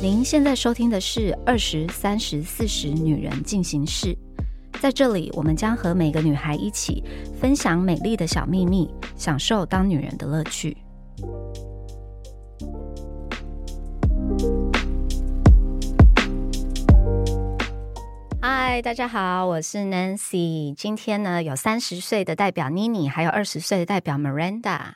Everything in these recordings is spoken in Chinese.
您现在收听的是《二十三十四十女人进行式》，在这里，我们将和每个女孩一起分享美丽的小秘密，享受当女人的乐趣。嗨，大家好，我是 Nancy。今天呢，有三十岁的代表妮妮，还有二十岁的代表 Miranda。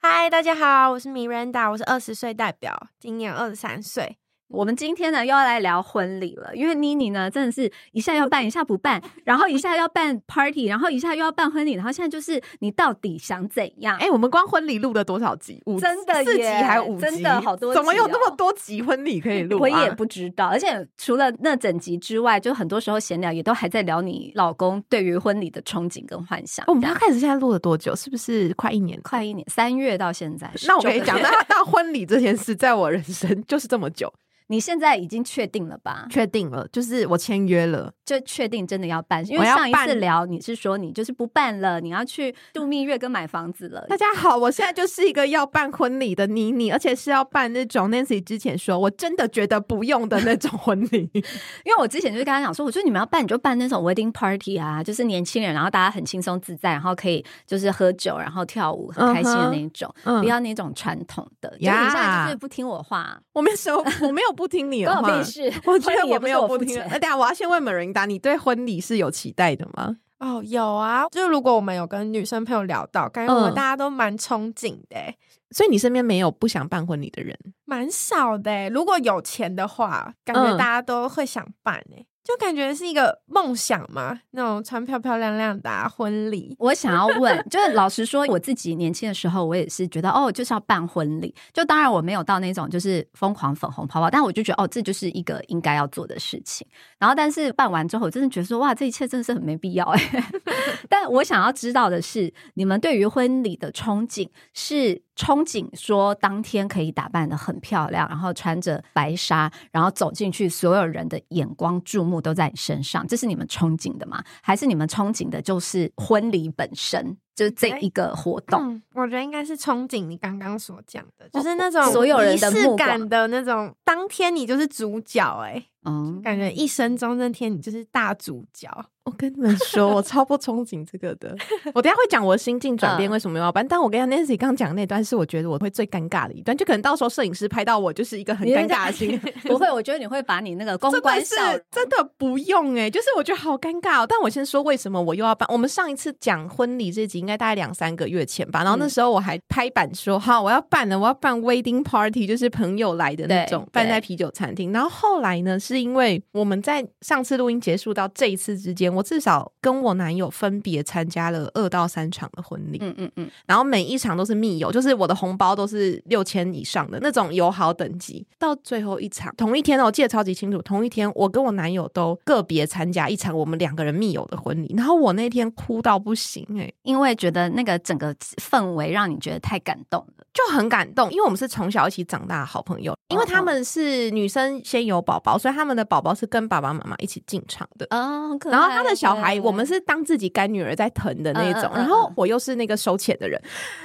嗨，大家好，我是 Miranda，我是二十岁代表，今年二十三岁。我们今天呢又要来聊婚礼了，因为妮妮呢真的是一下要办，一下不办，然后一下要办 party，然后一下又要办婚礼，然后现在就是你到底想怎样？哎，我们光婚礼录了多少集？五真的四集还有五集？真的好多？怎么有那么多集婚礼可以录？我也不知道。而且除了那整集之外，就很多时候闲聊也都还在聊你老公对于婚礼的憧憬跟幻想。我们开始现在录了多久？是不是快一年？快一年，三月到现在。那我跟你讲，那到婚礼这件事，在我人生就是这么久。你现在已经确定了吧？确定了，就是我签约了，就确定真的要办。因为上一次聊你是说你就是不办了，你要去度蜜月跟买房子了。大家好，我现在就是一个要办婚礼的妮妮，而且是要办那种 Nancy 之前说我真的觉得不用的那种婚礼。因为我之前就是跟他讲说，我说你们要办你就办那种 wedding party 啊，就是年轻人，然后大家很轻松自在，然后可以就是喝酒，然后跳舞，很开心的那种，不要那种传统的。就你现在就是不听我话，我没有，我没有不。不听你的话，我觉得我没有不听。哎，等下我要先问 Marinda，你对婚礼是有期待的吗？哦，有啊，就如果我们有跟女生朋友聊到，感觉我们大家都蛮憧憬的。所以你身边没有不想办婚礼的人？蛮少的。如果有钱的话，感觉大家都会想办诶。就感觉是一个梦想嘛，那种穿漂漂亮亮的婚礼。我想要问，就是老实说，我自己年轻的时候，我也是觉得哦，就是要办婚礼。就当然我没有到那种就是疯狂粉红泡泡，但我就觉得哦，这就是一个应该要做的事情。然后，但是办完之后，我真的觉得说哇，这一切真的是很没必要哎。但我想要知道的是，你们对于婚礼的憧憬是？憧憬说当天可以打扮的很漂亮，然后穿着白纱，然后走进去，所有人的眼光注目都在你身上，这是你们憧憬的吗？还是你们憧憬的就是婚礼本身，就是这一个活动？我觉得应该是憧憬你刚刚所讲的，就是那种所有人的仪式感的那种，当天你就是主角，哎，嗯，感觉一生中那天你就是大主角。我跟你们说，我超不憧憬这个的。我等下会讲我的心境转变，为什么要办？但我跟 Nancy 刚讲那段是我觉得我会最尴尬的一段，就可能到时候摄影师拍到我就是一个很尴尬的心。不会，我觉得你会把你那个公关是真的不用哎，就是我觉得好尴尬。但我先说为什么我又要办？我们上一次讲婚礼这集应该大概两三个月前吧，然后那时候我还拍板说好我要办了，我要办 wedding party，就是朋友来的那种，办在啤酒餐厅。然后后来呢，是因为我们在上次录音结束到这一次之间。我至少跟我男友分别参加了二到三场的婚礼，嗯嗯嗯，然后每一场都是密友，就是我的红包都是六千以上的那种友好等级。到最后一场同一天哦，我记得超级清楚，同一天我跟我男友都个别参加一场我们两个人密友的婚礼，然后我那天哭到不行哎，因为觉得那个整个氛围让你觉得太感动了，就很感动，因为我们是从小一起长大的好朋友，因为他们是女生先有宝宝，所以他们的宝宝是跟爸爸妈妈一起进场的啊，然后他。他的小孩，我们是当自己干女儿在疼的那种，然后我又是那个收钱的人，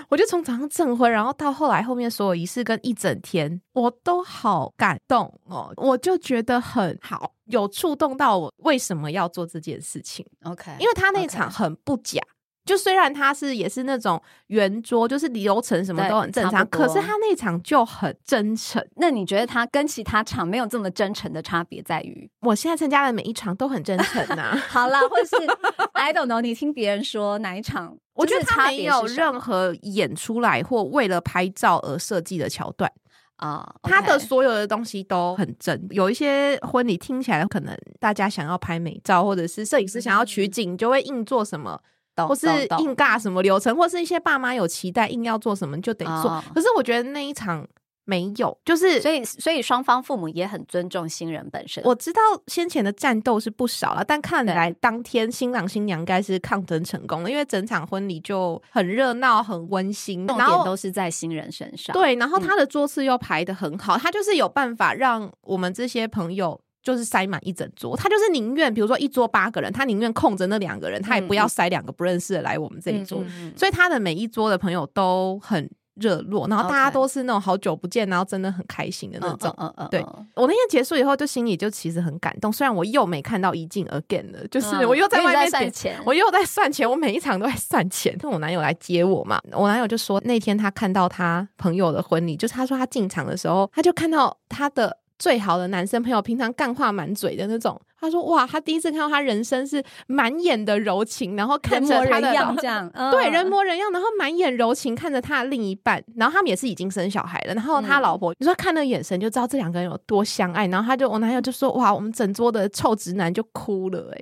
我就从早上证婚，然后到后来后面所有仪式跟一整天，我都好感动哦，我就觉得很好，有触动到我为什么要做这件事情。OK，因为他那场很不假。就虽然他是也是那种圆桌，就是流程什么都很正常，可是他那场就很真诚。那你觉得他跟其他场没有这么真诚的差别在于？我现在参加的每一场都很真诚呐。好啦，或者是 I don't know，你听别人说哪一场？我觉得他没有任何演出来或为了拍照而设计的桥段啊。他的所有的东西都很真。有一些婚礼听起来可能大家想要拍美照，或者是摄影师想要取景，就会硬做什么。或是硬尬什么流程，或是一些爸妈有期待，硬要做什么就得做。可是我觉得那一场没有，就是所以所以双方父母也很尊重新人本身。我知道先前的战斗是不少了，但看来当天新郎新娘应该是抗争成功了，因为整场婚礼就很热闹、很温馨，重点都是在新人身上。对，然后他的桌次又排的很好，他就是有办法让我们这些朋友。就是塞满一整桌，他就是宁愿比如说一桌八个人，他宁愿空着那两个人，他也不要塞两个不认识的来我们这一桌。所以他的每一桌的朋友都很热络，然后大家都是那种好久不见，然后真的很开心的那种。嗯嗯，对我那天结束以后，就心里就其实很感动。虽然我又没看到一进 again 了，就是我又在外面算钱，我又在算钱，我每一场都在算钱。跟我男友来接我嘛，我男友就说那天他看到他朋友的婚礼，就是他说他进场的时候，他就看到他的。最好的男生朋友，平常干话满嘴的那种。他说：“哇，他第一次看到他人生是满眼的柔情，然后看着他的这样，对人模人样，然后满眼柔情看着他的另一半，然后他们也是已经生小孩了。然后他老婆，你说看那眼神就知道这两个人有多相爱。然后他就我男友就说：哇，我们整桌的臭直男就哭了，哎，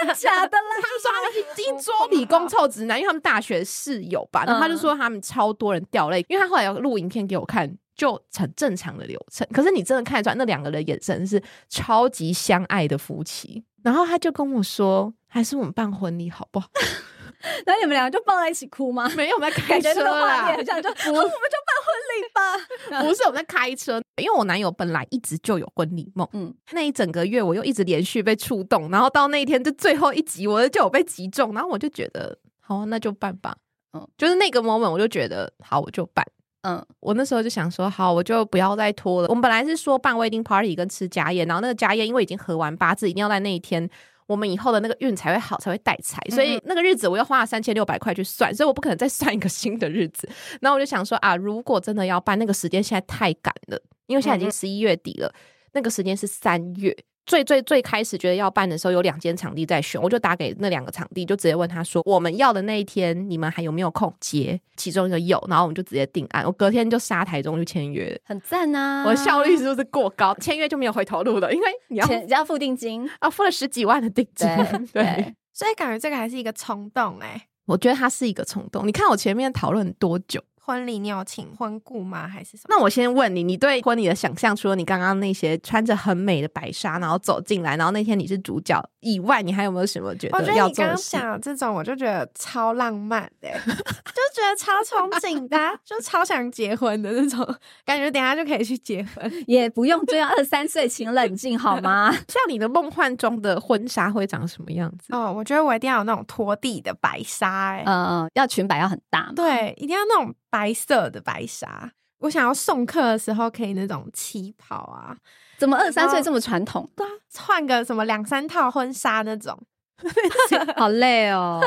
真的假的啦？他就说一桌理工臭直男，因为他们大学室友吧。然后他就说他们超多人掉泪，因为他后来有录影片给我看。”就很正常的流程，可是你真的看得出来，那两个人眼神是超级相爱的夫妻。然后他就跟我说：“还是我们办婚礼好不好？” 然后你们两个就抱在一起哭吗？没有，我们在开车啦。这样就，我们就办婚礼吧。不是，我们在开车。因为我男友本来一直就有婚礼梦，嗯，那一整个月我又一直连续被触动，然后到那一天就最后一集，我就有被击中，然后我就觉得，好，那就办吧。嗯，就是那个 moment，我就觉得，好，我就办。嗯，我那时候就想说，好，我就不要再拖了。我们本来是说办 wedding party 跟吃家宴，然后那个家宴因为已经合完八字，一定要在那一天，我们以后的那个运才会好，才会带财。所以那个日子我又花了三千六百块去算，所以我不可能再算一个新的日子。然后我就想说啊，如果真的要办，那个时间现在太赶了，因为现在已经十一月底了，那个时间是三月。最最最开始觉得要办的时候，有两间场地在选，我就打给那两个场地，就直接问他说：“我们要的那一天，你们还有没有空接？”其中一个有，然后我们就直接定案。我隔天就杀台中去签约，很赞啊！我的效率是不是过高？签约就没有回头路了，因为你要要付定金啊，付了十几万的定金。对，所以感觉这个还是一个冲动哎，我觉得它是一个冲动。你看我前面讨论多久？婚礼你有请婚顾吗？还是什么？那我先问你，你对婚礼的想象，除了你刚刚那些穿着很美的白纱，然后走进来，然后那天你是主角以外，你还有没有什么觉得？我觉得你刚刚讲这种，我就觉得超浪漫的，就觉得超憧憬的，就超想结婚的那种感觉。等下就可以去结婚，也不用这样二三岁，请冷静好吗？像你的梦幻中的婚纱会长什么样子？哦，我觉得我一定要有那种拖地的白纱，哎，嗯嗯，要裙摆要很大，对，一定要那种。白色的白纱，我想要送客的时候可以那种旗袍啊，怎么二三岁这么传统？对啊，换个什么两三套婚纱那种 好累哦。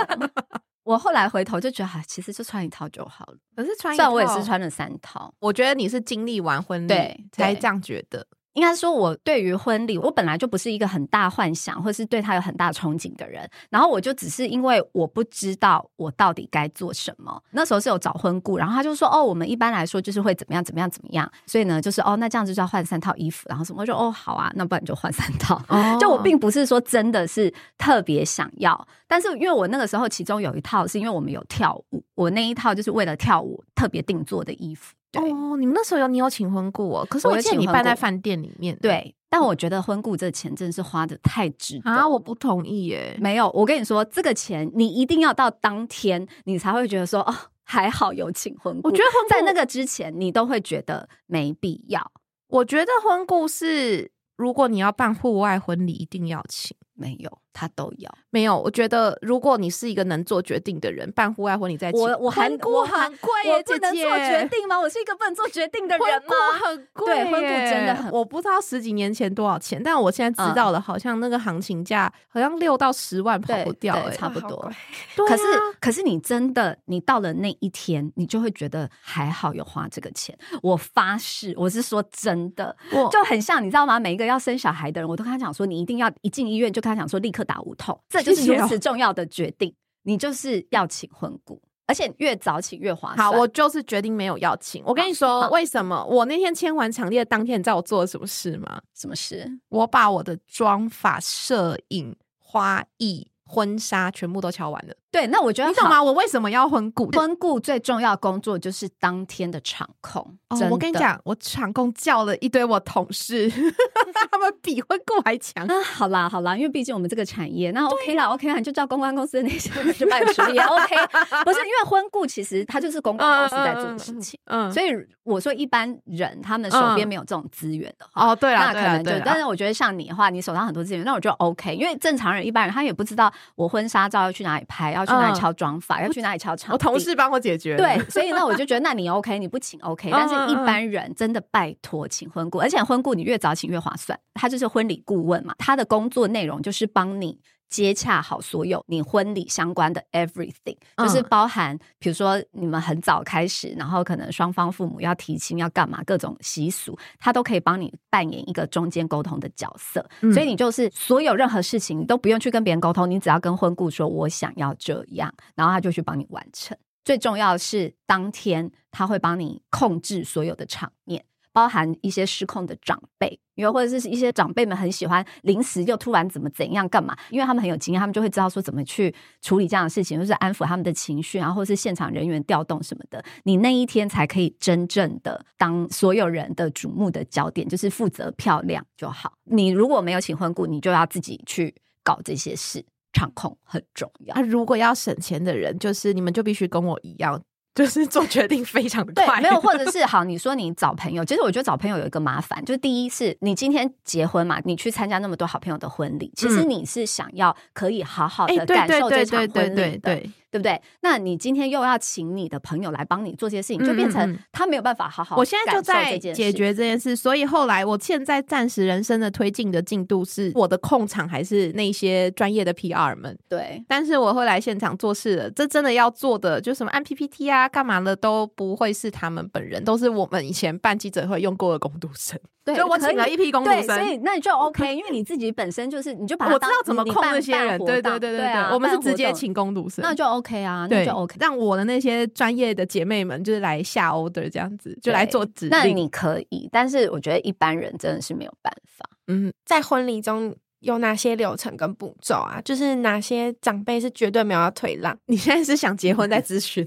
我后来回头就觉得，其实就穿一套就好了。可是穿，虽然我也是穿了三套，我觉得你是经历完婚礼才这样觉得。应该说，我对于婚礼，我本来就不是一个很大幻想，或是对他有很大憧憬的人。然后我就只是因为我不知道我到底该做什么。那时候是有找婚顾，然后他就说：“哦，我们一般来说就是会怎么样怎么样怎么样。”所以呢，就是哦，那这样子就要换三套衣服，然后什么？我说：“哦，好啊，那不然就换三套。”就我并不是说真的是特别想要，但是因为我那个时候其中有一套是因为我们有跳舞，我那一套就是为了跳舞特别定做的衣服。哦，你们那时候有你有请婚顾哦，可是我记得你办在饭店里面。对，但我觉得婚顾这钱真的是花的太值啊！我不同意耶。没有，我跟你说，这个钱你一定要到当天，你才会觉得说哦，还好有请婚顾。我觉得在那个之前，你都会觉得没必要。我觉得婚顾是，如果你要办户外婚礼，一定要请。没有。他都要没有？我觉得如果你是一个能做决定的人，办户外婚礼在我我很我很贵耶，不能做决定吗？我是一个不能做决定的人吗？很贵，对，婚顾真的很，我不知道十几年前多少钱，但我现在知道了，好像那个行情价好像六到十万跑不掉，哎，差不多。可是可是你真的，你到了那一天，你就会觉得还好有花这个钱。我发誓，我是说真的，就很像你知道吗？每一个要生小孩的人，我都跟他讲说，你一定要一进医院就跟他想说，立刻打无痛，这。就是如此重要的决定，你就是要请婚顾，而且越早请越划算。好，我就是决定没有要请。我跟你说，为什么？我那天签完场地的当天，你知道我做了什么事吗？什么事？我把我的妆发、摄影、花艺。婚纱全部都敲完了，对，那我觉得你懂吗？我为什么要婚顾？婚顾最重要工作就是当天的场控。哦我跟你讲，我场控叫了一堆我同事，他们比婚顾还强。那好啦，好啦，因为毕竟我们这个产业，那 OK 啦，OK 啦，你就叫公关公司的那些人去办处理也 OK。不是因为婚顾其实他就是公关公司在做的事情，嗯，所以我说一般人他们手边没有这种资源的哦，对啊，那可能就，但是我觉得像你的话，你手上很多资源，那我就 OK。因为正常人一般人他也不知道。我婚纱照要去哪里拍？要要去哪里嗯敲妆发，要去哪里敲场地。我同事帮我解决。对，所以那我就觉得，那你 OK，你不请 OK，但是一般人真的拜托请婚顾，而且婚顾你越早请越划算。他就是婚礼顾问嘛，他的工作内容就是帮你。接洽好所有你婚礼相关的 everything，就是嗯包含，比如说你们很早开始，然后可能双方父母要提亲要干嘛，各种习俗，他都可以帮你扮演一个中间沟通的角色。嗯所以你就是所有任何事情你都不用去跟别人沟通，你只要跟婚顾说我想要这样，然后他就去帮你完成。最重要的是，当天他会帮你控制所有的场面，包含一些失控的长辈，因为或者是一些长辈们很喜欢临时又突然怎么怎样干嘛，因为他们很有经验，他们就会知道说怎么去处理这样的事情，就是安抚他们的情绪，然后是现场人员调动什么的，你那一天才可以真正的当所有人的瞩目的焦点，就是负责漂亮就好。你如果没有请婚顾，你就要自己去搞这些事。场控很重要啊，。如果要省钱的人，就是你们就必须跟我一样，就是做决定非常的对快，，没有，或者是好，你说你找朋友，其实我觉得找朋友有一个麻烦，就是第一是你今天结婚嘛，你去参加那么多好朋友的婚礼，其实嗯。你是想要可以好好的感受这场对对对婚礼的，对，对不对？那你今天又要请你的朋友来帮你做些事情，就变成嗯他没有办法好好。我现在就在解决这件事，所以后来我现在暂时人生的推进的进度是，我的控场还是那些专业的 PR 们，对。但是我会来现场做事了，这真的要做的，就什么按 PPT 啊、干嘛的都不会是他们本人，都是我们以前办记者会用过的工读生。对，就我请了一批工读对，生所以那你就 OK，因为你自己本身就是，你就把我知道怎么控你办那些人，对对对对对啊，我们是直接请工读生，那就 OK 啊，那对就 OK。让我的那些专业的姐妹们就是来下 order 这样子，就来做指令。那你可以，但是我觉得一般人真的是没有办法。嗯，在婚礼中有哪些流程跟步骤啊？就是哪些长辈是绝对没有要退让？你现在是想结婚再咨询？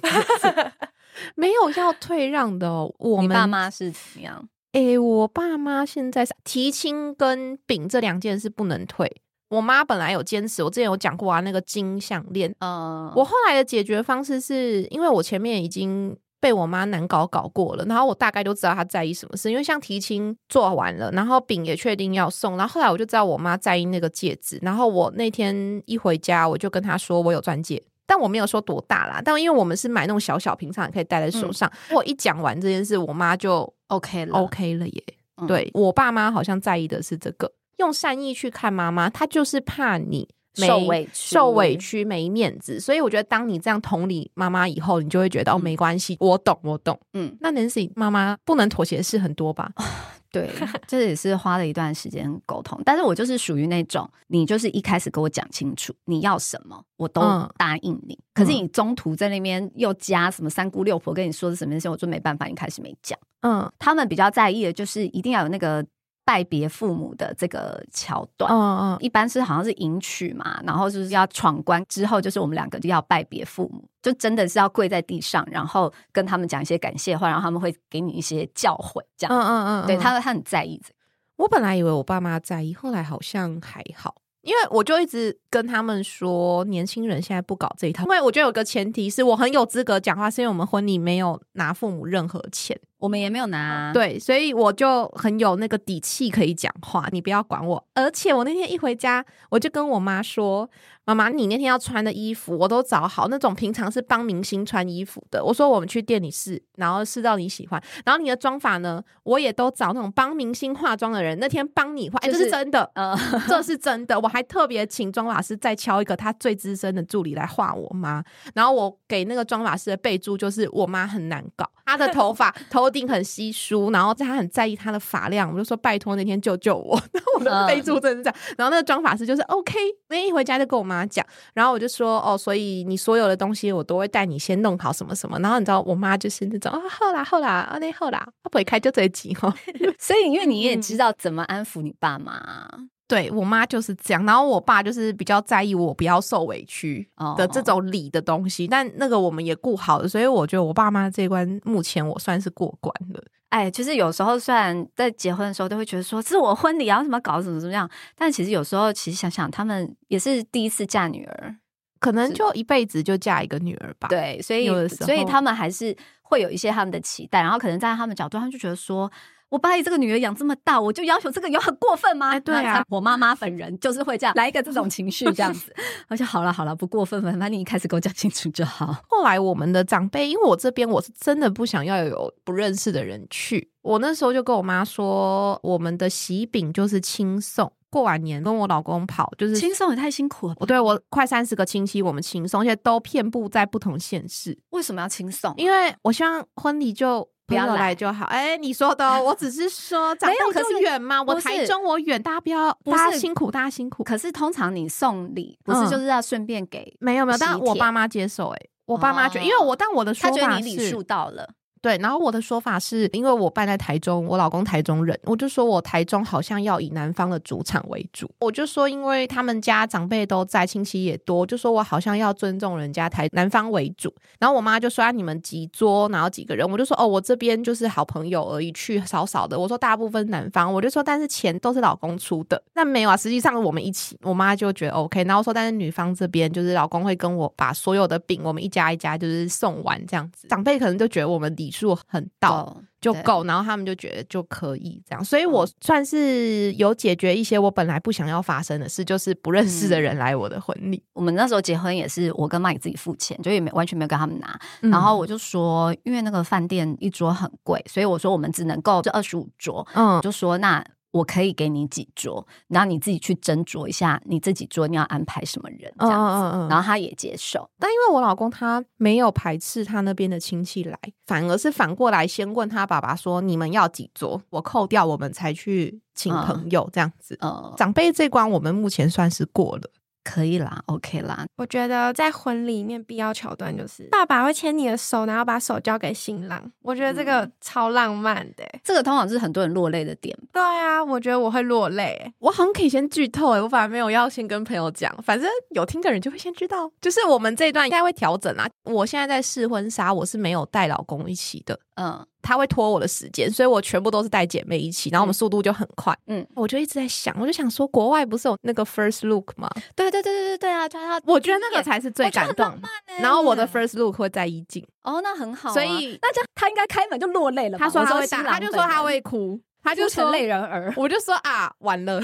没有要退让的哦。我们爸妈是怎么样？诶、我爸妈现在是提亲跟饼这两件事不能退。我妈本来有坚持，我之前有讲过啊，那个金项链。嗯，我后来的解决方式是因为我前面已经被我妈难搞搞过了，然后我大概都知道她在意什么事。因为像提亲做完了，然后饼也确定要送，然后后来我就知道我妈在意那个戒指。然后我那天一回家，我就跟她说我有钻戒。但我没有说多大啦，但因为我们是买那种小小平常也可以戴在手上。我一讲完这件事，我妈就 OK 了 OK 了耶。嗯对我爸妈好像在意的是这个，用善意去看妈妈，她就是怕你受委屈受委屈、没面子。所以我觉得，当你这样同理妈妈以后，你就会觉得、哦，嗯没关系，我懂，我懂。嗯，那 Nancy 妈妈不能妥协的事很多吧？对，这也是花了一段时间沟通。但是我就是属于那种，你就是一开始给我讲清楚你要什么，我都嗯答应你。可是你中途在那边又加什么三姑六婆跟你说的什么那些，我就没办法，一开始没讲。嗯他们比较在意的就是一定要有那个拜别父母的这个桥段。嗯嗯，一般是好像是迎娶嘛，然后就是要闯关之后，就是我们两个就要拜别父母，就真的是要跪在地上，然后跟他们讲一些感谢话，然后他们会给你一些教诲，这样。嗯嗯嗯，对嗯他他很在意这个。我本来以为我爸妈在意，后来好像还好，因为我就一直跟他们说，年轻人现在不搞这一套。因为我觉得有个前提是我很有资格讲话，是因为我们婚礼没有拿父母任何钱，我们也没有拿，，对，所以我就很有那个底气可以讲话，你不要管我。而且我那天一回家，我就跟我妈说：“妈妈，你那天要穿的衣服我都找好，那种平常是帮明星穿衣服的。我说我们去店里试，然后试到你喜欢。然后你的妆法呢，我也都找那种帮明星化妆的人，那天帮你化，哎、就是这是真的。”呃，这是真的，我还特别请妆法师再敲一个他最资深的助理来画我妈，然后我给那个妆法师的备注就是我妈很难搞，她的头发 头顶很稀疏，然后他很在意他的发量，我就说拜托那天救救我，然后我的备注真的是这样，然后那个妆法师就是 OK，那天一回家就跟我妈讲，然后我就说哦，所以你所有的东西我都会带你先弄好什么什么，然后你知道我妈就是那种啊后啦后啦啊那后啦，她不会开就这一集哦。所以因为你也知道怎么安抚你爸妈对我妈就是这样，然后我爸就是比较在意我不要受委屈哦的这种理的东西，但那个我们也顾好了，所以我觉得我爸妈这一关目前我算是过关了。哎，其实有时候虽然在结婚的时候都会觉得说这是我婚礼啊，为什么搞怎么怎么样，但其实有时候其实想想，他们也是第一次嫁女儿，可能就一辈子就嫁一个女儿吧。，对，所以所以他们还是会有一些他们的期待，然后可能在他们角度，他们就觉得说，我把你这个女儿养这么大，我就要求这个有很过分吗？对啊，我妈妈本人就是会这样来一个这种情绪这样子。而且好了好了，不过分，反正你一开始给我讲清楚就好。后来我们的长辈，因为我这边我是真的不想要有不认识的人去，我那时候就跟我妈说，我们的喜饼就是轻送。过完年跟我老公跑，就是轻松也太辛苦了。我对我快三十个亲戚，我们轻松，而且都遍布在不同县市。为什么要轻松？因为我希望婚礼就不要来就好。哎，你说的，我只是说长辈可是远吗？我台中我远，大家不要，大家辛苦，大家辛苦。可是通常你送礼不是就是要顺便给？没有没有，但我爸妈接受。哎，我爸妈觉得，因为我但我的说法是礼数到了。对，然后我的说法是因为我办在台中，我老公台中人，我就说我台中好像要以南方的主场为主，我就说因为他们家长辈都在，亲戚也多，就说我好像要尊重人家台南方为主。然后我妈就说啊，你们几桌，然后几个人，我就说哦，我这边就是好朋友而已，去少少的。我说大部分南方，我就说但是钱都是老公出的，那没有啊，实际上我们一起，我妈就觉得 OK。然后说但是女方这边就是老公会跟我把所有的饼，我们一家一家就是送完这样子，长辈可能就觉得我们离礼数很到。就够，然后他们就觉得就可以这样，所以我算是有解决一些我本来不想要发生的事，就是不认识的人来我的婚礼。我们那时候结婚也是我跟麦自己付钱，就也没完全没有跟他们拿。然后我就说，因为那个饭店一桌很贵，所以我说我们只能够这二十五桌。嗯，就说那。我可以给你几桌，然后你自己去斟酌一下，你这几桌你要安排什么人这样子，然后他也接受。但因为我老公他没有排斥他那边的亲戚来，反而是反过来先问他爸爸说：“你们要几桌？我扣掉，我们才去请朋友这样子。”长辈这关我们目前算是过了。可以啦，OK 啦。我觉得在婚礼里面必要桥段就是爸爸会牵你的手，然后把手交给新郎。我觉得这个超浪漫的，这个通常是很多人落泪的点。对啊，我觉得我会落泪。我好像可以先剧透哎，我反而没有要先跟朋友讲，反正有听的人就会先知道。就是我们这一段应该会调整啊。我现在在试婚纱，我是没有带老公一起的。嗯。他会拖我的时间，所以我全部都是带姐妹一起，然后我们速度就很快。嗯，我就一直在想，我就想说，国外不是有那个 first look 吗？对对对对对对啊！他我觉得那个才是最感动。然后我的 first look 会在一进哦，那很好。所以那这他应该开门就落泪了。他说他会打，他就说他会哭。他就成泪人儿，我就说啊，完了。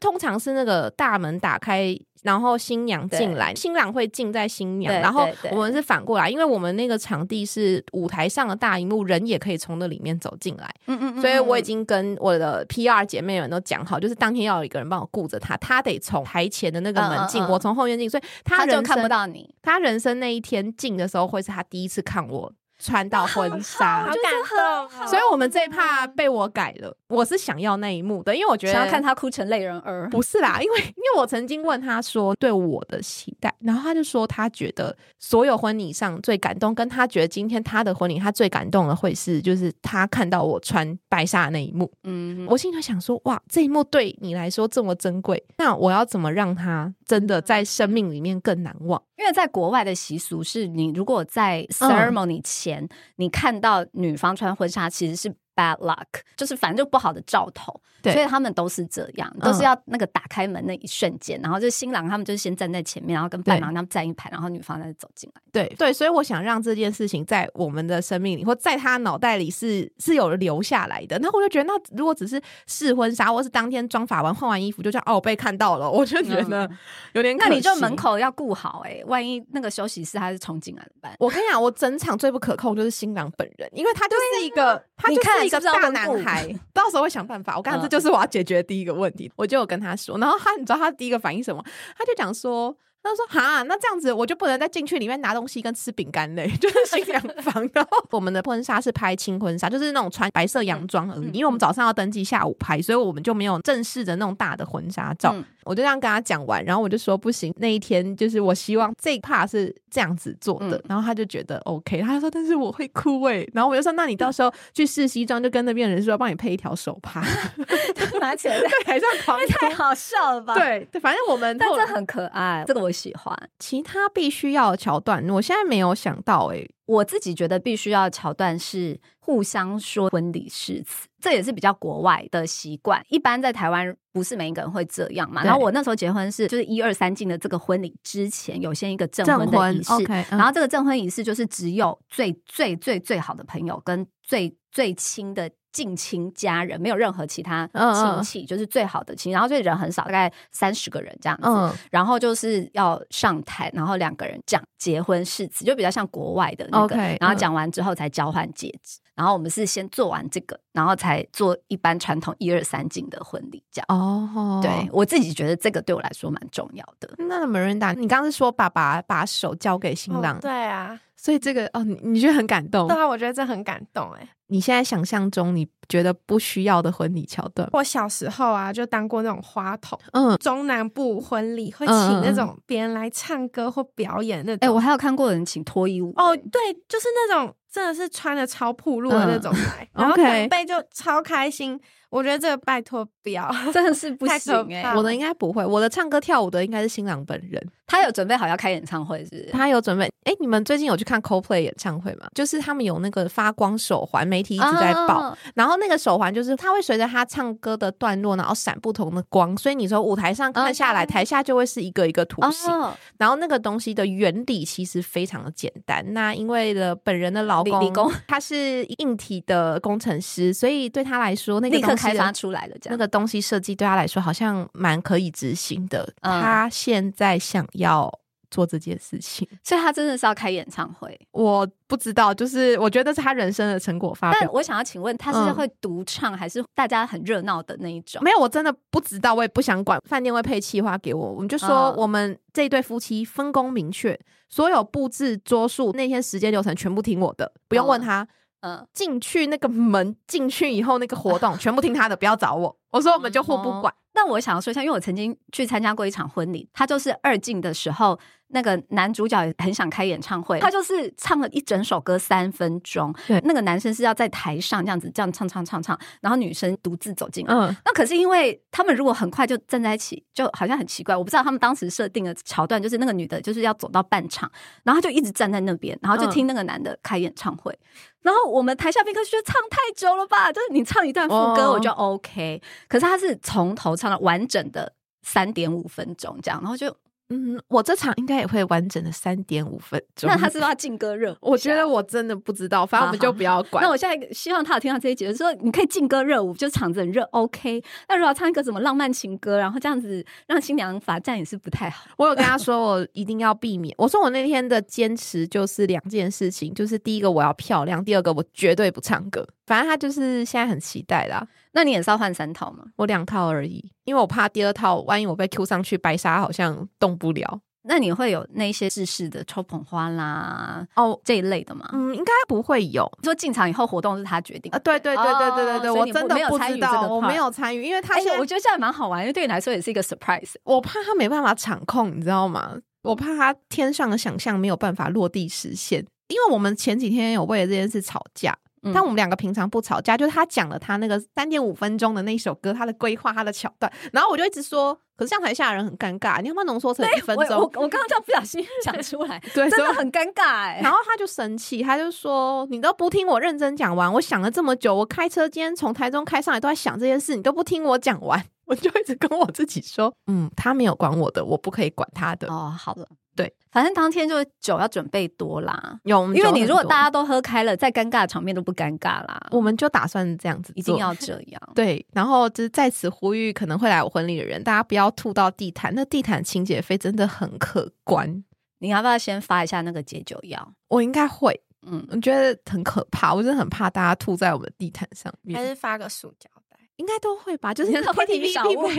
通常是那个大门打开，然后新娘进来，新郎会进在新娘，然后我们是反过来，因为我们那个场地是舞台上的大荧幕，人也可以从那里面走进来。嗯嗯，所以我已经跟我的 PR 姐妹们都讲好，就是当天要有一个人帮我顾着他，他得从台前的那个门进，我从后面进，所以他就看不到你。他人生那一天进的时候，会是他第一次看我。穿到婚纱，好感动，所以我们这一趴被我改了。我是想要那一幕的，因为我觉得想要看他哭成泪人儿。不是啦，因为因为我曾经问他说对我的期待，然后他就说他觉得所有婚礼上最感动，跟他觉得今天他的婚礼他最感动的会是就是他看到我穿白纱的那一幕。嗯，我心里想说哇，这一幕对你来说这么珍贵，那我要怎么让他真的在生命里面更难忘？因为在国外的习俗是你如果在 ceremony 前你看到女方穿婚纱，其实是。Bad luck，就是反正就不好的兆头，对所以他们都是这样，都是要那个打开门那一瞬间，然后就新郎他们就是先站在前面，然后跟伴郎他们站一排，然后女方再走进来。对对，所以我想让这件事情在我们的生命里，或在他脑袋里是是有留下来的。那我就觉得，那如果只是试婚纱，或是当天妆发完换完衣服，就像哦被看到了，我就觉得 有点。那你就门口要顾好哎，万一那个休息室他是冲进来怎么办？我跟你讲，我整场最不可控就是新郎本人，因为他就是一个，他就是。一个大男孩，到时候会想办法。我刚才这就是我要解决的第一个问题，我就有跟他说。然后他，你知道他第一个反应什么？他就讲说。他说：“哈，那这样子我就不能再进去里面拿东西跟吃饼干嘞，就是新娘房。然后我们的婚纱是拍轻婚纱，就是那种穿白色洋装而已。因为我们早上要登记，下午拍，所以我们就没有正式的那种大的婚纱照。我就这样跟他讲完，然后我就说不行，那一天就是我希望这一 part 是这样子做的。然后他就觉得 OK，他说但是我会哭哎。然后我就说那你到时候去试西装，就跟那边人说帮你配一条手帕，拿起来在 台上狂太好笑了吧？对对，反正我们但这很可爱，这个我喜欢。”其他必须要桥段，我现在没有想到。哎，我自己觉得必须要桥段是互相说婚礼誓词，这也是比较国外的习惯。一般在台湾不是每一个人会这样嘛。然后我那时候结婚是就是一二三进的这个婚礼之前有先一个证婚的仪式，然后这个证婚仪式就是只有最最最最好的朋友跟。最最亲的近亲家人，没有任何其他嗯嗯亲戚，就是最好的亲戚。然后所以人很少，大概三十个人这样子。嗯然后就是要上台，然后两个人讲结婚誓词，就比较像国外的那个。然后嗯讲完之后才交换戒指。然后我们是先做完这个，然后才做一般传统一二三进的婚礼，这样。哦，对我自己觉得这个对我来说蛮重要的。那 Miranda，你刚刚是说爸爸把手交给新郎，哦对啊，所以这个哦，你你觉得很感动对？啊，我觉得这很感动哎。你现在想象中你觉得不需要的婚礼桥段？我小时候啊，就当过那种花童，嗯，中南部婚礼会请那种别人来唱歌或表演那种。哎、我还有看过有人请脱衣舞哦，对，就是那种真的是穿的超暴露的那种来，然后长辈就超开心。我觉得这个拜托不要，真的是不 行哎、我的应该不会，我的唱歌跳舞的应该是新郎本人。他有准备好要开演唱会，是不是？他有准备，哎、你们最近有去看 Coldplay 演唱会吗？就是他们有那个发光手环，媒体一直在报。啊然后那个手环就是它会随着他唱歌的段落，然后闪不同的光，所以你从舞台上看下来，哦台下就会是一个一个图形。哦，然后那个东西的原理其实非常的简单。那因为的本人的老公，他是硬体的工程师，所以对他来说，那个东西开发出来了，这样。那个东西设计对他来说好像蛮可以执行的。嗯他现在想要做这件事情，所以他真的是要开演唱会。我不知道，就是我觉得是他人生的成果发表。但我想要请问，他是嗯会独唱，还是大家很热闹的那一种？没有，我真的不知道，我也不想管。饭店会配气划给我，我们就说嗯我们这一对夫妻分工明确，所有布置桌数那天时间流程全部听我的，不用问他。嗯，进去那个门进去以后那个活动全部听他的，不要找我。我说我们就互不管。但我想要说一下，因为我曾经去参加过一场婚礼，他就是二进的时候，那个男主角也很想开演唱会，他就是唱了一整首歌三分钟。对那个男生是要在台上这样子这样唱唱唱唱，然后女生独自走进来。嗯，那可是因为他们如果很快就站在一起，就好像很奇怪。我不知道他们当时设定的桥段，就是那个女的就是要走到半场，然后就一直站在那边，然后就听那个男的开演唱会。然后我们台下宾客就觉得唱太久了吧，就是你唱一段副歌哦我就 OK，、可是他是从头唱到完整的三点五分钟这样，然后就嗯，我这场应该也会完整的三点五分钟。那他是不是要劲歌热舞？我觉得我真的不知道，反正我们就不要管。那我现在希望他有听到这一集，就是说你可以劲歌热舞，就场子很热，OK。那如果要唱一个什么浪漫情歌，然后这样子让新娘罚站也是不太好。我有跟他说，我一定要避免。我说我那天的坚持就是两件事情，就是第一个我要漂亮，第二个我绝对不唱歌。反正他就是现在很期待啦。那你也是要换三套吗？我两套而已，因为我怕第二套万一我被 Q 上去，白纱好像动不了。那你会有那些制式的抽捧花啦哦，这一类的吗？嗯，应该不会有。你说进场以后活动是他决定啊，对对对对对对对，我真的不知道，我没有参与，因为他哎现在我觉得这样蛮好玩，因为对你来说也是一个 surprise。我怕他没办法掌控，你知道吗？我怕他天上的想象没有办法落地实现，因为我们前几天有为了这件事吵架，嗯但我们两个平常不吵架，就是他讲了他那个三点五分钟的那首歌，他的规划，他的桥段，然后我就一直说，可是像台下的人很尴尬，你要不要浓缩成一分钟我钟？我刚刚这样不小心讲出来，对，真的很尴尬哎、然后他就生气，他就说：“你都不听我认真讲完，我想了这么久，我开车今天从台中开上来都在想这件事，你都不听我讲完。”我就一直跟我自己说：“嗯，他没有管我的，我不可以管他的。哦，好了，对，反正当天就酒要准备多啦，有，因为你如果大家，都喝开了，再尴尬的场面都不尴尬啦。我们就打算这样子，一定要这样。对。然后就是在此呼吁可能会来我婚礼的人，大家不要吐到地毯，那地毯清洁费真的很可观。你要不要先发一下那个解酒药？我应该会，嗯，我觉得很可怕，我真的很怕大家吐在我们的地毯上面还。是发个塑胶袋？应该都会吧，就是你看 KTV 小物婚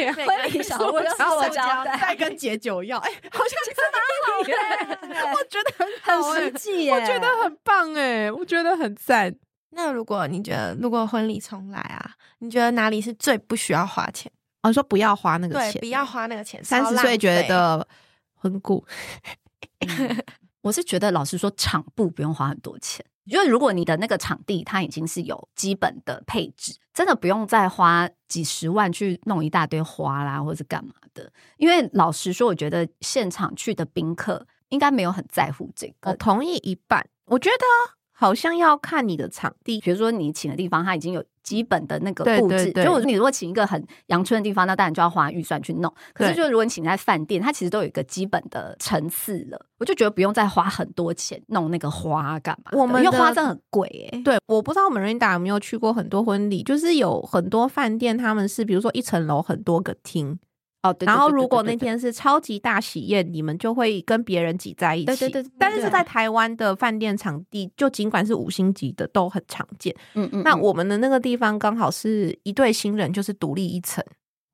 礼小物然后我再跟解酒药，哎、好像真的好的，我觉得很实际耶，我觉得很棒哎，我觉得很赞。那如果你觉得如果婚礼重来啊，你觉得哪里是最不需要花钱？哦，说不要花那个对，钱，不要花那个钱。三十岁觉得婚故，嗯我是觉得，老实说，场布不用花很多钱。因为如果你的那个场地它已经是有基本的配置，真的不用再花几十万去弄一大堆花啦，或者是干嘛的。因为老实说，我觉得现场去的宾客应该没有很在乎这个我。同意一半。我觉得好像要看你的场地，比如说你请的地方，它已经有基本的那个对布置。对对就你如果请一个很阳春的地方，那当然就要花预算去弄。可是就如果你请在饭店，它其实都有一个基本的层次了，我就觉得不用再花很多钱弄那个花干嘛。我们的因为花真的很贵哎、对，我不知道我们 Rinda 有没有去过很多婚礼，就是有很多饭店他们是比如说一层楼很多个厅，哦，对。对然后如果那天是超级大喜宴，你们就会跟别人挤在一起。对对对对但是对在台湾的饭店场地，就尽管是五星级的都很常见。嗯嗯，嗯那我们的那个地方刚好是一对新人，就是独立一层。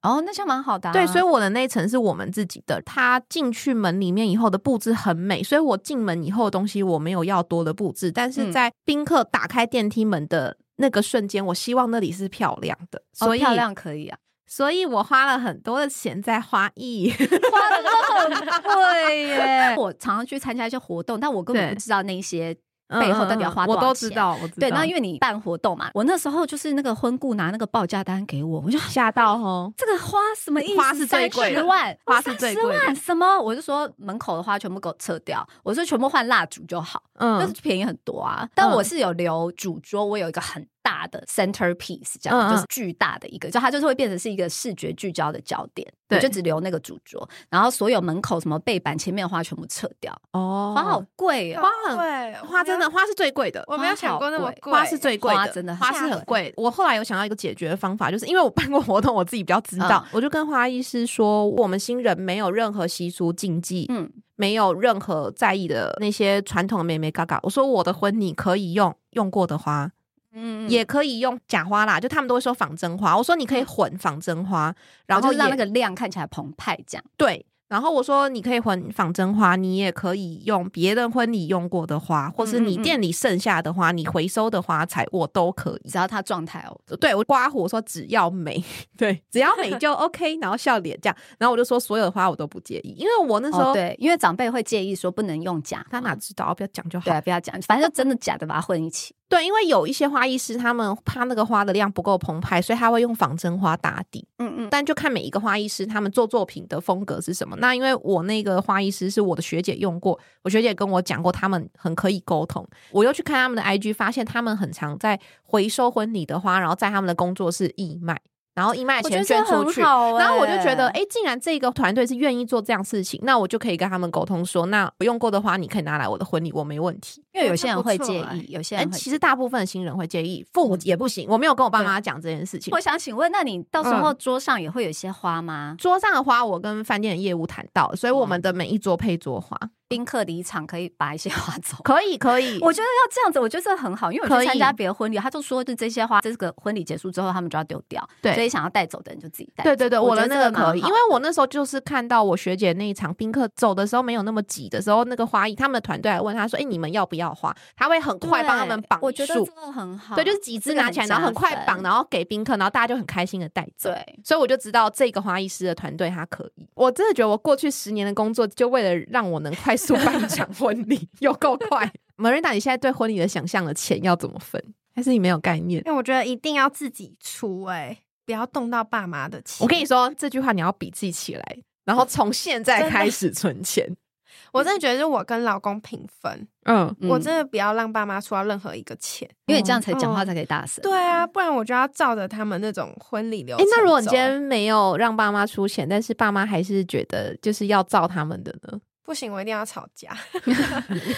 哦，那就蛮好的、啊。对，所以我的那一层是我们自己的。他进去门里面以后的布置很美，所以我进门以后的东西我没有要多的布置，但是嗯在宾客打开电梯门的那个瞬间，我希望那里是漂亮的，哦所以、漂亮可以啊，所以我花了很多的钱在花艺。花的很贵耶。我常常去参加一些活动，但我根本不知道那些背后到底要花多我少钱。我都知道，我知道。对，那因为你办活动嘛，我那时候就是那个婚顾拿那个报价单给我，我就吓到哦。这个花什么意思？花是最贵十万，花是最贵的30万什么？我就说门口的花全部给我撤掉，我说全部换蜡烛就好，那嗯是便宜很多啊。但我是有留主桌，我有一个很大的 center piece，这样、嗯嗯就是巨大的一个，就它就是会变成是一个视觉聚焦的焦点，对就只留那个主桌，然后所有门口什么背板前面的花全部撤掉，哦花好贵哦。花很贵，花真的花是最贵的。我没有想过那么贵，花是最贵的，花真的花是很贵。我后来有想到一个解决方法，就是因为我办过活动，我自己比较知道，嗯我就跟花艺师说，我们新人没有任何习俗禁忌，嗯，没有任何在意的那些传统的妹妹嘎嘎。我说我的婚礼可以用用过的花，嗯也可以用假花啦，就他们都会说仿真花。我说你可以混仿真花，然后让那个量看起来澎湃，这样。对。然后我说，你可以混仿真花，你也可以用别人婚礼用过的花，或是你店里剩下的花，你回收的花材，我都可以。只要它状态哦，对我刮胡，我说只要美，对，只要美就 OK，然后笑脸这样，然后我就说所有的花我都不介意，因为我那时候、哦对，因为长辈会介意说不能用假，他哪知道，不要讲就好。对啊，不要讲，反正就真的假的把它混一起。对，因为有一些花艺师他们怕那个花的量不够澎湃，所以他会用仿真花打底。嗯嗯，但就看每一个花艺师他们做作品的风格是什么。那因为我那个花艺师是我的学姐用过，我学姐跟我讲过，他们很可以沟通。我又去看他们的 IG，发现他们很常在回收婚礼的花，然后在他们的工作室义卖。然后义卖的钱捐出去，然后我就觉得，哎，既然这个团队是愿意做这样事情，那我就可以跟他们沟通说，那我用过的花你可以拿来我的婚礼，我没问题。因为有些人会介意，有些哎，人会其实大部分的新人会介意，父母也不行。我没有跟我爸妈讲这件事情我。想请问，那你到时候桌上也会有一些花吗？桌上的花，我跟饭店的业务谈到，所以我们的每一桌配桌花，宾客离场可以把一些花 走。可以可以。我觉得要这样子，我觉得这很好，因为我去参加别的婚礼，他就说，就这些花，这个婚礼结束之后，他们就要丢掉，对所以想要带走的人就自己带。对对对，我的觉得那个可以，因为我那时候就是看到我学姐那一场宾客走的时候没有那么挤的时候，那个花艺他们的团队来问他说：“哎、你们要不要花？”他会很快帮他们绑我觉得真的，很好，对，就是几支拿起来，然后很快绑，然后给宾客，然后大家就很开心的带走。对。所以我就知道这个花艺师的团队他可以。我真的觉得我过去十年的工作，就为了让我能快速办一场婚礼，有够快。Marina，你现在对婚礼的想象的钱要怎么分？还是你没有概念？因为我觉得一定要自己出、哎，不要动到爸妈的钱。我跟你说这句话，你要笔记起来，然后从现在开始存钱。我真的觉得是我跟老公平分，嗯，嗯我真的不要让爸妈出到任何一个钱。因为你这样才讲话嗯才可以大声。对啊，不然我就要照着他们那种婚礼流哎、程。那如果你今天没有让爸妈出钱，但是爸妈还是觉得就是要照他们的呢？不行，我一定要吵架。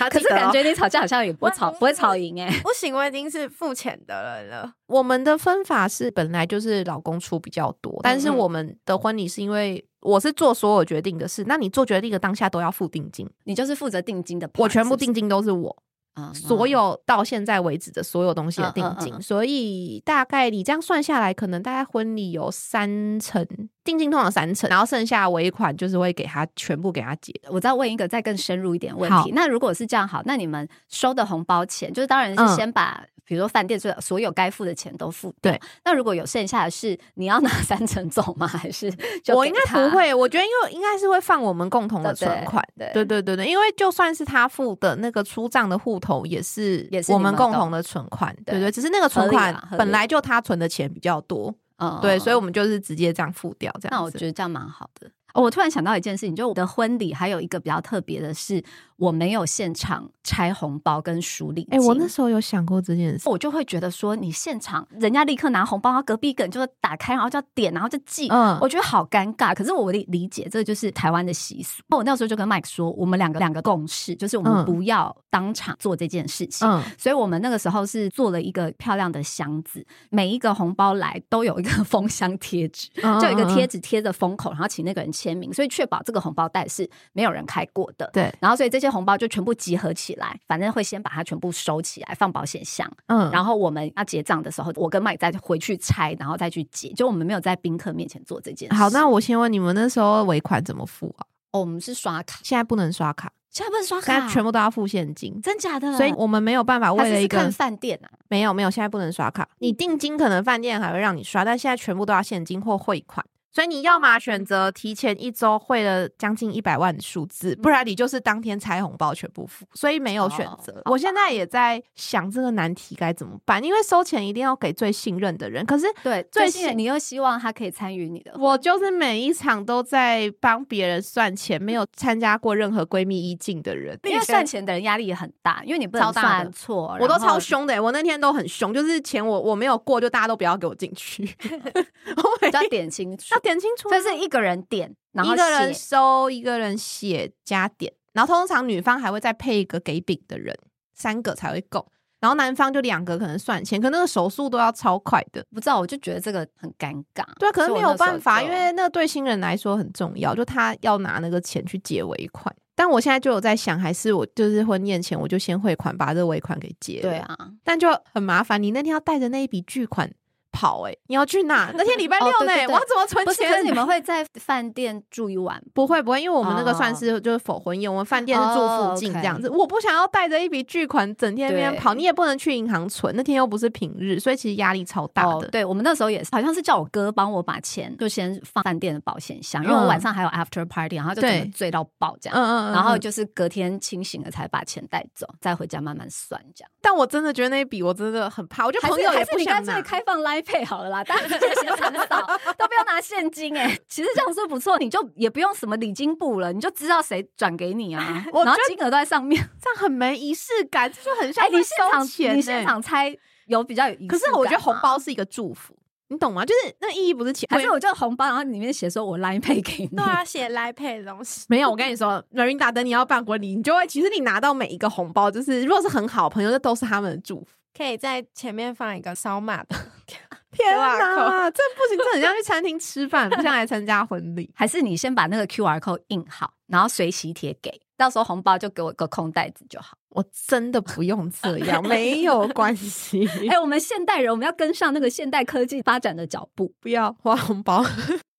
可是感觉你吵架好像也不会吵，不会吵赢哎。不行，我已经是付钱的人了。我们的分法是本来就是老公出比较多，但是嗯我们的婚礼是因为我是做所有决定的事，那你做决定的当下都要付定金，你就是负责定金的我全部定金都是我。嗯所有到现在为止的所有东西的定金，嗯嗯嗯所以大概你这样算下来，可能大概婚礼有三成定金，通常三成，然后剩下尾款就是会给他全部给他结。我再问一个再更深入一点的问好题。那如果是这样好，那你们收的红包钱，就是当然嗯是先把、比如说饭店所有所有该付的钱都付掉。对。那如果有剩下的是，你要拿三成走吗？还是我应该不？会，我觉得因为应该是会放我们共同的存款。对对对对对，因为就算是他付的那个出账的户头，也是也是我你们共同的存款。对对对，只是那个存款本来就他存的钱比较多，嗯对，所以我们们就是直接这样付掉，这样子。那我觉得这样蛮好的。哦，我突然想到一件事情，就我的婚礼还有一个比较特别的是，我没有现场拆红包跟数礼哎、金。我那时候有想过这件事。我就会觉得说，你现场人家立刻拿红包，然后隔壁个人就会打开，然后就要点，然后就寄，嗯我觉得好尴尬。可是我理理解，这就是台湾的习俗。我那时候就跟 Mike 说，我们两个两个共识，就是我们嗯不要当场做这件事情。嗯，所以我们那个时候是做了一个漂亮的箱子，每一个红包来都有一个封箱贴纸，嗯就有一个贴嗯纸贴着封口，然后请那个人签名，所以确保这个红包袋是没有人开过的。对，然后所以这些红包就全部集合起来，反正会先把它全部收起来放保险箱，嗯，然后我们要结账的时候，我跟麦再回去拆，然后再去结。就我们没有在宾客面前做这件事。好，那我先问你们那时候尾款怎么付啊？哦，我们是刷卡，现在不能刷卡，现在不能刷现在卡，全部都要付现金。真假的？所以我们没有办法还为了看饭店啊，没有没有，现在不能刷卡。你定金可能饭店还会让你刷，但现在全部都要现金或汇款。所以你要么选择提前一周汇了将近一百万的数字，不然你就是当天拆红包全部付。所以没有选择。哦我现在也在想这个难题该怎么办，因为收钱一定要给最信任的人。可是对，最最近你又希望他可以参与你的，我就是每一场都在帮别人算钱，没有 参加过任何闺蜜一进的人，因为算钱的人压力也很大，因为你不能算错，我都超凶的、欸，我那天都很凶，就是钱我我没有过，就大家都不要给我进去 我每就要点清楚要，点清楚啊，这是一个人点，然后一个人收，一个人写加点，然后通常女方还会再配一个给饼的人，三个才会够，然后男方就两个可能算钱，可那个手速都要超快的。不知道，我就觉得这个很尴尬。对啊，可是没有办法，因为那个对新人来说很重要，就他要拿那个钱去结尾款。但我现在就有在想，还是我就是婚宴前我就先汇款，把这尾款给结了。对，啊，但就很麻烦，你那天要带着那一笔巨款跑、欸，你要去哪？那天礼拜六呢、我要怎么存，钱？可是你们会在饭店住一晚不会不会，因为我们那个算哦是就是否婚宴，我们饭店是住附近这样子。我不想要带着一笔巨款整天那边跑，你也不能去银行存，那天又不是平日，所以其实压力超大的。哦。对我们那时候也是，好像是叫我哥帮我把钱就先放饭店的保险箱，因为我嗯晚上还有 after party，然后就整对个醉到爆这样。嗯嗯嗯，嗯然后就是隔天清醒了才把钱带走，再回家慢慢算这样。但我真的觉得那一笔我真的很怕，我觉得朋友也还是你干脆不想拿。开放 Pay 好了啦，大家直接先很少，都不要拿现金哎、其实这样是不错，你就也不用什么礼金簿了，你就知道谁转给你啊，我觉得然后金额都在上面。这样很没仪式感，这就很像哎，你现场、你现欸场猜有比较有仪式可是我觉得红包是一个祝福，你懂吗？就是那意义不是钱，还是我就红包，然后里面写说我 Line Pay 给你。对啊，写来配的东西。没有，我跟你说，Marina，等你要办婚礼，你就会其实你拿到每一个红包，就是如果是很好朋友，这都是他们的祝福。可以在前面放一个扫码的，天哪，这不行，这很像去餐厅吃饭，不像来参加婚礼。还是你先把那个 QR code 印好，然后随喜帖给，到时候红包就给我个空袋子就好。我真的不用这样，没有关系。哎、我们现代人，我们要跟上那个现代科技发展的脚步。不要花红包。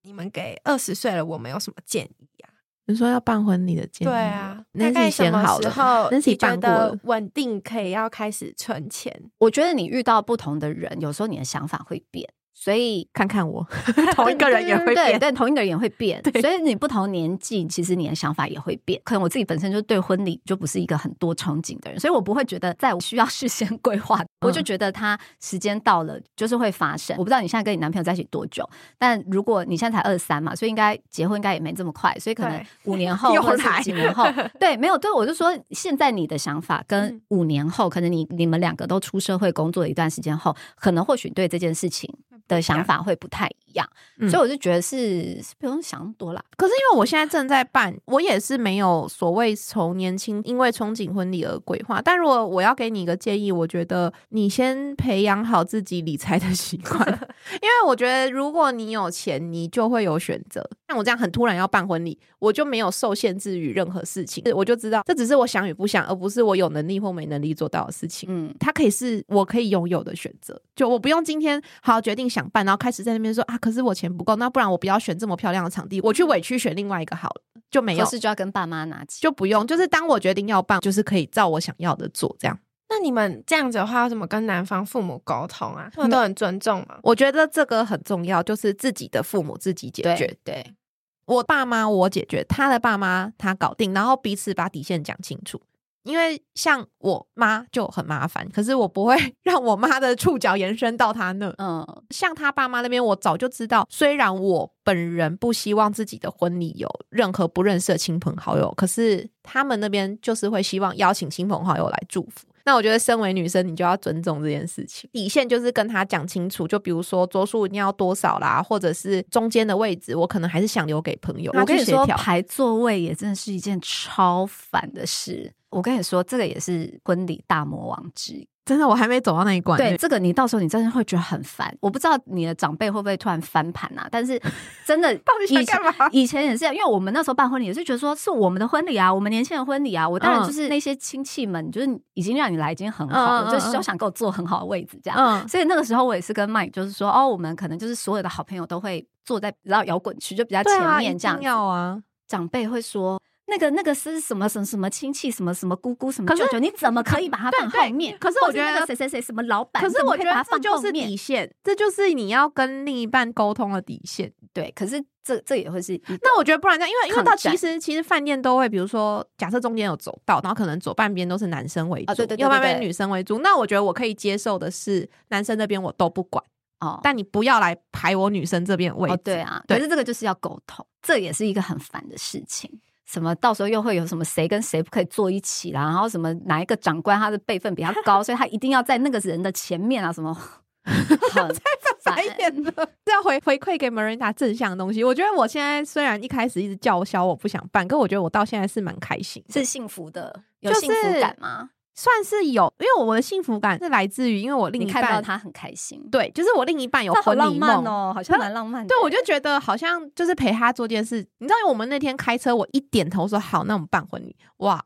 你们给二十岁了我们有什么建议啊？你说要办婚礼的建议，对啊，那概什么先好了，时候那是你你觉得。稳定可以要开始存钱？我觉得你遇到不同的人，有时候你的想法会变，所以看看我，同一个人也会变。对对，同一个人也会变，所以你不同年纪，其实你的想法也会变。可能我自己本身就对婚礼就不是一个很多憧憬的人，所以我不会觉得在我需要事先 规划，我就觉得他时间到了就是会发生。我不知道你现在跟你男朋友在一起多久，但如果你现在才二十三嘛，所以应该结婚应该也没这么快，所以可能 五年后或者几年后，对，没有对我就说现在你的想法跟嗯五年后，可能你你们两个都出社会工作一段时间后，可能或许对这件事情的想法会不太一样。嗯所以我就觉得是是不用想多啦。可是因为我现在正在办，我也是没有所谓从年轻因为憧憬婚礼而规划。但如果我要给你一个建议，我觉得你先培养好自己理财的习惯，因为我觉得如果你有钱，你就会有选择。像我这样很突然要办婚礼，我就没有受限制于任何事情，我就知道这只是我想与不想，而不是我有能力或没能力做到的事情。嗯，它可以是我可以拥有的选择，就我不用今天好好决定想办，然后开始在那边说啊，可是我钱不够，那不然我不要选这么漂亮的场地，我去委屈选另外一个好了，就没有可，是就要跟爸妈拿起。就不用，就是当我决定要办，就是可以照我想要的做，这样。那你们这样子的话，要怎么跟男方父母沟通啊？他们都很尊重吗？我觉得这个很重要，就是自己的父母自己解决对。对，我爸妈我解决，他的爸妈他搞定，然后彼此把底线讲清楚。因为像我妈就很麻烦，可是我不会 让我妈的触角延伸到她那。嗯，像她爸妈那边，我早就知道，虽然我本人不希望自己的婚礼有任何不认识的亲朋好友，可是他们那边就是会希望邀请亲朋好友来祝福。那我觉得，身为女生，你就要尊重这件事情，底线就是跟他讲清楚。就比如说桌数一定要多少啦，或者是中间的位置，我可能还是想留给朋友。我跟你说，排座位也真的是一件超烦的事。我跟你说，这个也是婚礼大魔王之一。真的，我还没走到那一关。对，这个你到时候你真的会觉得很烦。我不知道你的长辈会不会突然翻盘啊？但是 真的，到底干嘛以前也是，因为我们那时候办婚礼也是觉得说是我们的婚礼啊，我们年轻人婚礼啊，我当然就是那些亲戚们，就是已经让你来已经很好了，就是想给我坐很好的位置这样。所以那个时候我也是跟 Mike 就是说，哦，我们可能就是所有的好朋友都会坐在比较摇滚区，就比较前面这样。要啊，长辈会说。那个那个是什么什么什么亲戚什么什么姑姑什么舅舅，你怎么可以把它放后面？可是我觉得谁谁谁什么老板，可是我觉得这就是底线，这就是你要跟另一半沟通的底线。对，可是这这也会是那我觉得不然这样，因为因为到其实其实饭店都会，比如说假设中间有走道，然后可能左半边都是男生为主，对对右半边女生为主。那我觉得我可以接受的是男生那边我都不管哦，但你不要来排我女生这边位置。对啊，可是这个就是要沟通，这也是一个很烦的事情。什么到时候又会有什么谁跟谁不可以坐一起啦？然后什么哪一个长官他的辈分比较高，所以他一定要在那个人的前面啊？什么？再翻白眼的，这要回回馈给 Marinda 正向的东西。我觉得我现在虽然一开始一直叫嚣我不想办，可我觉得我到现在是蛮开心，是幸福的，有幸福感吗？算是有，因为我的幸福感是来自于，因为我另一半看到他很开心，对，就是我另一半有婚礼梦哦，好像蛮浪漫。对，我就觉得好像就是陪他做件事。你知道，我们那天开车，我一点头说好，那我们办婚礼，哇，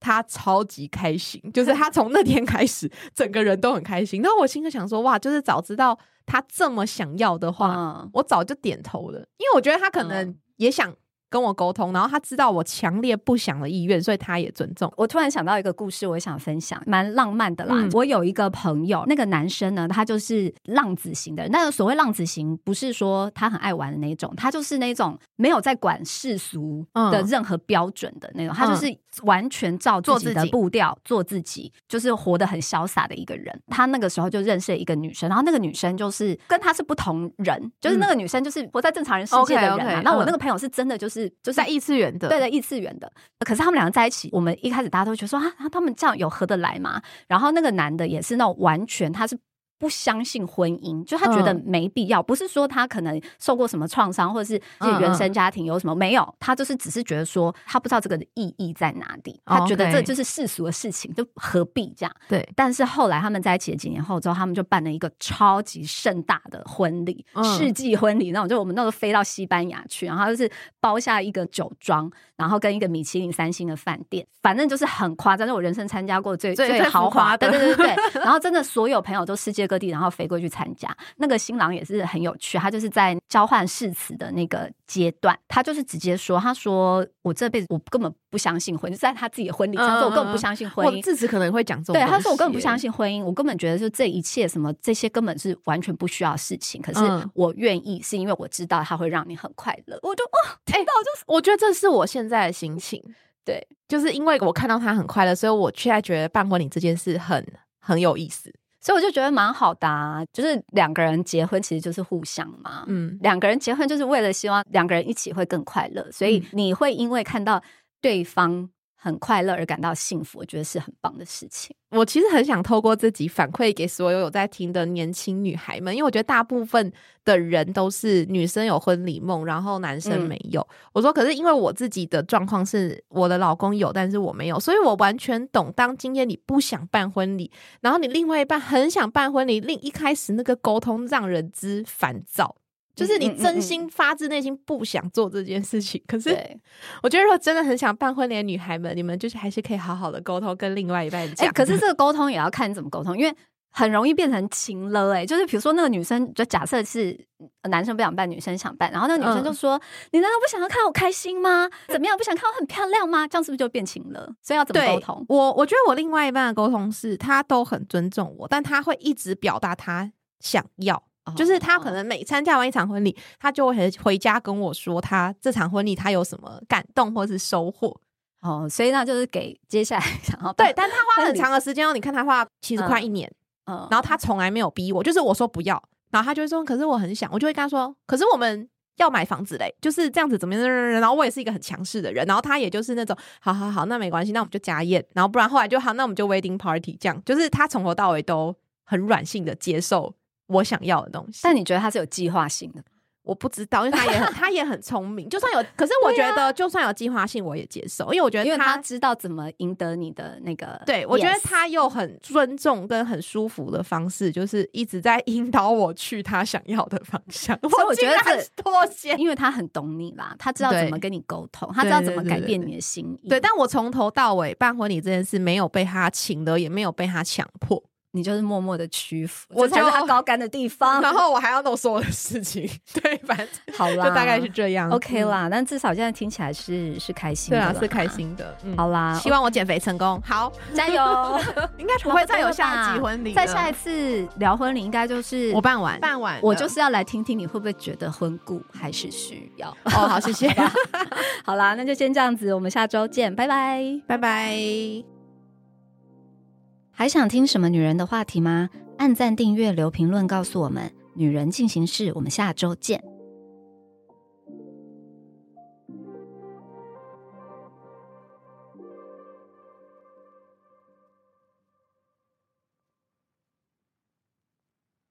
他超级开心，就是他从那天开始，整个人都很开心。然后我心里想说，哇，就是早知道他这么想要的话，我早就点头了，因为我觉得他可能也想。跟我沟通，然后他知道我强烈不想的意愿，所以他也尊重。我突然想到一个故事，我想分享，蛮浪漫的啦。我有一个朋友，那个男生呢，他就是浪子型的。那个所谓浪子型，不是说他很爱玩的那种，他就是那种没有在管世俗的任何标准的那种，他就是完全照自己的步调做自己，就是活得很潇洒的一个人。他那个时候就认识了一个女生，然后那个女生就是跟他是不同人，就是那个女生就是活在正常人世界的人。那我那个朋友是真的就是。就是在异次元的，对的，异次元的。可是他们两个在一起，我们一开始大家都觉得说啊，他们这样有合得来吗？然后那个男的也是那种完全他是。不相信婚姻，就他觉得没必要。不是说他可能受过什么创伤，或者是原生家庭有什么没有，他就是只是觉得说他不知道这个的意义在哪里。他觉得这就是世俗的事情，就何必这样？对。但是后来他们在一起几年后之后，他们就办了一个超级盛大的婚礼，世纪婚礼那种，就我们那时候飞到西班牙去，然后就是包下一个酒庄，然后跟一个米其林三星的饭店，反正就是很夸张，就我人生参加过最最豪华的，对对对对。然后真的所有朋友都世界。各地，然后飞过去参加。那个新郎也是很有趣，他就是在交换誓词的那个阶段，他就是直接说：“他说我这辈子我根本不相信婚姻，在他自己的婚礼上说我根本不相信婚姻。”致辞可能会讲这种。对，他说我根本不相信婚姻，我根本觉得就这一切什么这些根本是完全不需要事情。可是我愿意，是因为我知道他会让你很快乐。我就哦，听到就是我觉得这是我现在的心情。对，就是因为我看到他很快乐，所以我现在觉得办婚礼这件事很很有意思。所以我就觉得蛮好的，啊，就是两个人结婚其实就是互相嘛，嗯，两个人结婚就是为了希望两个人一起会更快乐，所以你会因为看到对方。很快乐而感到幸福，我觉得是很棒的事情。我其实很想透过自己反馈给所有有在听的年轻女孩们，因为我觉得大部分的人都是女生有婚礼梦，然后男生没有。我说，可是因为我自己的状况是我的老公有，但是我没有，所以我完全懂。当今天你不想办婚礼，然后你另外一半很想办婚礼，另一开始那个沟通让人之烦躁。就是你真心发自内心不想做这件事情，可是我觉得如果真的很想办婚礼的女孩们，你们就是还是可以好好的沟通，跟另外一半讲。可是这个沟通也要看你怎么沟通，因为很容易变成情了。哎，就是比如说那个女生，就假设是男生不想办，女生想办，然后那个女生就说：“你难道不想要看我开心吗？怎么样？不想看我很漂亮吗？这样是不是就变情了？所以要怎么沟通？我我觉得我另外一半的沟通是，他都很尊重我，但他会一直表达他想要。就是他可能每参加完一场婚礼，他就会回家跟我说他这场婚礼他有什么感动或是收获。哦，所以那就是给接下来想要对，但他花很长的时间哦。你看他花其实快一年，嗯，然后他从来没有逼我，就是我说不要，然后他就会说，可是我很想，我就会跟他说，可是我们要买房子嘞，就是这样子怎么样？然后我也是一个很强势的人，然后他也就是那种，好好好，那没关系，那我们就家宴，然后不然后来就好，那我们就 wedding party，这样，就是他从头到尾都很软性的接受我想要的东西。但你觉得他是有计划性的？我不知道，因为他也很 他也很聪明。就算有，可是我觉得就算有计划性，我也接受，因为我觉得因为他知道怎么赢得你的那个。对，我觉得他又很尊重跟很舒服的方式，就是一直在引导我去他想要的方向。所以我觉得是妥协，因为他很懂你啦，他知道怎么跟你沟通，他知道怎么改变你的心意。对，但我从头到尾办婚礼这件事，没有被他请的，也没有被他强迫。你就是默默的屈服，我才是他高干的地 方。然后我还要弄所有的事情，对，反正好啦，就大概是这样，OK 啦。但至少现在听起来是是开心的，是开心的。好啦，希望我减肥成功。好，加油！应该不会再有下一集婚礼，再下一次聊婚礼，应该就是我办完，办完，我就是要来听听你会不会觉得婚故还是需要。哦，好，谢谢。好啦，那就先这样子，我们下周见，拜拜，拜拜。还想听什么女人的话题吗？按赞、订阅、留评论，告诉我们。女人进行式，我们下周见。